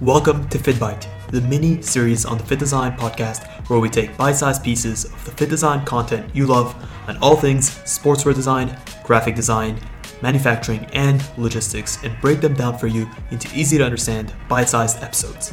Welcome to FittBite, the mini series on the FittDesign podcast where we take bite sized pieces of the FittDesign content you love on all things sportswear design, graphic design, manufacturing, and logistics and break them down for you into easy to understand bite sized episodes.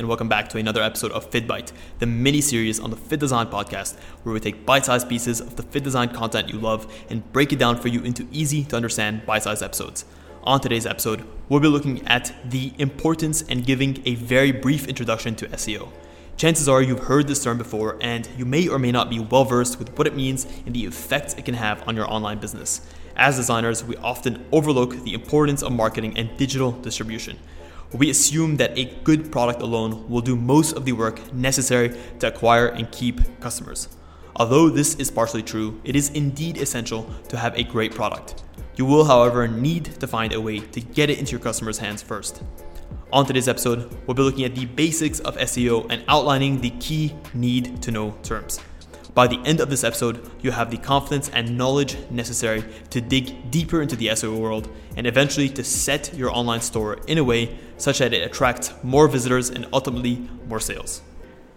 And welcome back to another episode of FittBite, the mini series on the FittDesign podcast, where we take bite sized pieces of the FittDesign content you love and break it down for you into easy to understand bite sized episodes. On today's episode, we'll be looking at the importance and giving a very brief introduction to SEO. Chances are you've heard this term before, and you may or may not be well versed with what it means and the effects it can have on your online business. As designers, we often overlook the importance of marketing and digital distribution. We assume that a good product alone will do most of the work necessary to acquire and keep customers. Although this is partially true, it is indeed essential to have a great product. You will, however, need to find a way to get it into your customers' hands first. On today's episode, we'll be looking at the basics of SEO and outlining the key need to know terms. By the end of this episode, you'll have the confidence and knowledge necessary to dig deeper into the SEO world and eventually to set your online store in a way such that it attracts more visitors and ultimately more sales.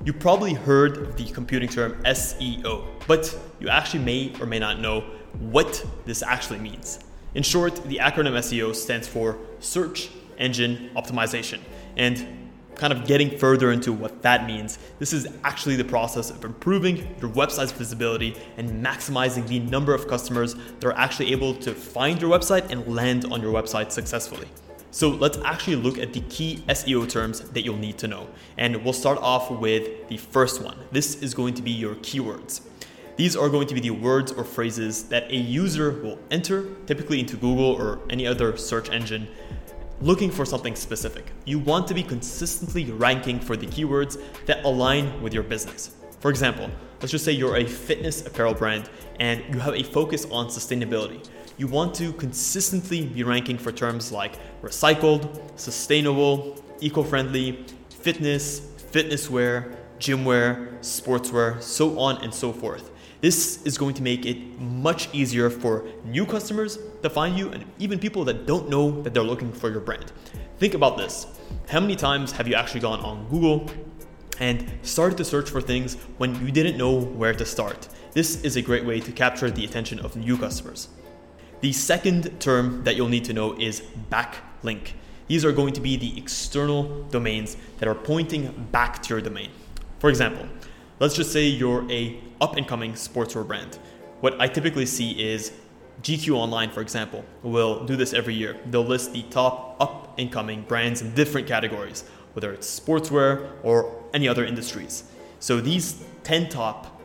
You probably heard the computing term SEO, but you actually may or may not know what this actually means. In short, the acronym SEO stands for Search Engine Optimization. And kind of getting further into what that means, this is actually the process of improving your website's visibility and maximizing the number of customers that are actually able to find your website and land on your website successfully. So let's actually look at the key SEO terms that you'll need to know. And we'll start off with the first one. This is going to be your keywords. These are going to be the words or phrases that a user will enter, typically into Google or any other search engine, looking for something specific. You want to be consistently ranking for the keywords that align with your business. For example, let's just say you're a fitness apparel brand and you have a focus on sustainability. You want to consistently be ranking for terms like recycled, sustainable, eco friendly, fitness, fitness wear, gym wear, sportswear, so on and so forth. This is going to make it much easier for new customers to find you and even people that don't know that they're looking for your brand. Think about this. How many times have you actually gone on Google and started to search for things when you didn't know where to start? This is a great way to capture the attention of new customers. The second term that you'll need to know is backlink. These are going to be the external domains that are pointing back to your domain. For example, let's just say you're a up and coming sportswear brand. What I typically see is GQ Online, for example, will do this every year. They'll list the top up and coming brands in different categories, whether it's sportswear or any other industries. So these 10 top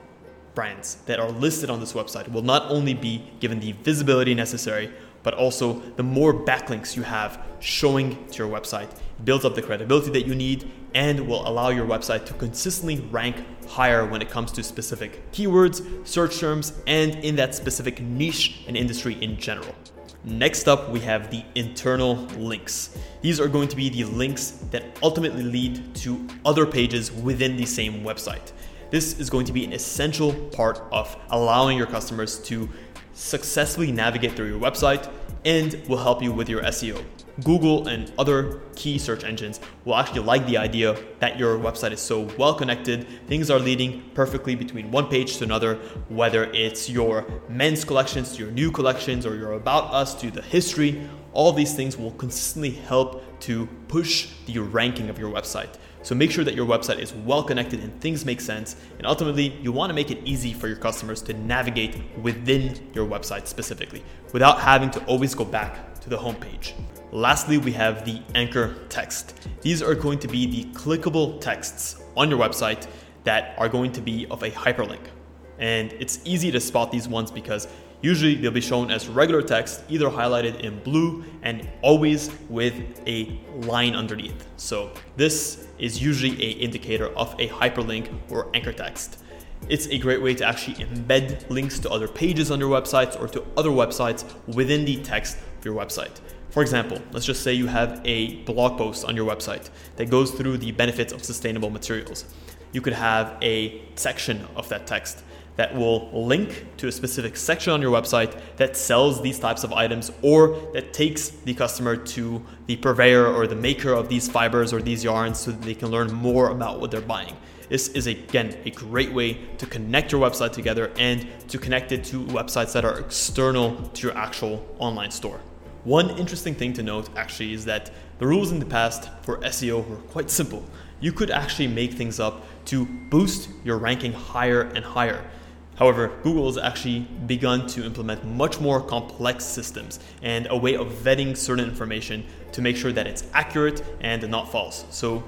brands that are listed on this website will not only be given the visibility necessary, but also the more backlinks you have showing to your website builds up the credibility that you need and will allow your website to consistently rank higher when it comes to specific keywords, search terms, and in that specific niche and industry in general. Next up, we have the internal links. These are going to be the links that ultimately lead to other pages within the same website. This is going to be an essential part of allowing your customers to successfully navigate through your website and will help you with your SEO. Google and other key search engines will actually like the idea that your website is so well connected. Things are leading perfectly between one page to another, whether it's your men's collections to your new collections or your about us to the history. All these things will consistently help to push the ranking of your website. So make sure that your website is well connected and things make sense. And ultimately, you want to make it easy for your customers to navigate within your website specifically without having to always go back to the homepage. Lastly, we have the anchor text. These are going to be the clickable texts on your website that are going to be of a hyperlink. And it's easy to spot these ones because Usually they'll be shown as regular text, either highlighted in blue and always with a line underneath. So this is usually a indicator of a hyperlink or anchor text. It's a great way to actually embed links to other pages on your websites or to other websites within the text of your website. For example, let's just say you have a blog post on your website that goes through the benefits of sustainable materials. You could have a section of that text that will link to a specific section on your website that sells these types of items or that takes the customer to the purveyor or the maker of these fibers or these yarns so that they can learn more about what they're buying. This is again a great way to connect your website together and to connect it to websites that are external to your actual online store. One interesting thing to note actually is that the rules in the past for SEO were quite simple. You could actually make things up to boost your ranking higher and higher. However, Google has actually begun to implement much more complex systems and a way of vetting certain information to make sure that it's accurate and not false. So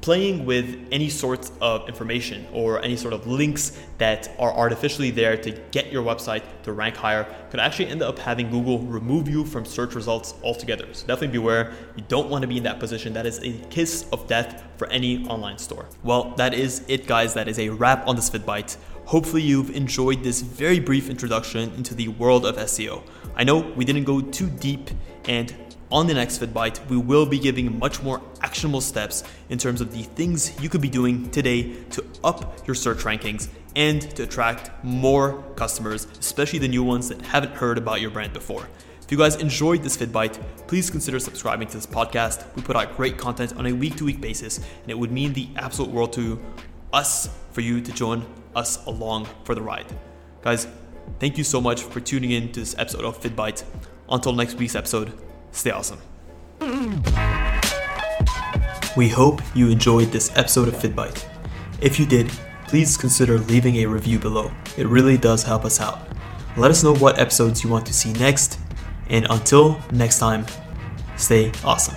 playing with any sorts of information or any sort of links that are artificially there to get your website to rank higher could actually end up having Google remove you from search results altogether. So definitely beware. You don't want to be in that position. That is a kiss of death for any online store. Well, that is it, guys. That is a wrap on this FittBite. Hopefully, you've enjoyed this very brief introduction into the world of SEO. I know we didn't go too deep and on the next FittBite, we will be giving much more actionable steps in terms of the things you could be doing today to up your search rankings and to attract more customers, especially the new ones that haven't heard about your brand before. If you guys enjoyed this FittBite, please consider subscribing to this podcast. We put out great content on a week to week basis, and it would mean the absolute world to us for you to join us along for the ride. Guys, thank you so much for tuning in to this episode of FittBite. Until next week's episode, Stay awesome. We hope you enjoyed this episode of FittBite. If you did, please consider leaving a review below. It really does help us out. Let us know what episodes you want to see next, and until next time, stay awesome.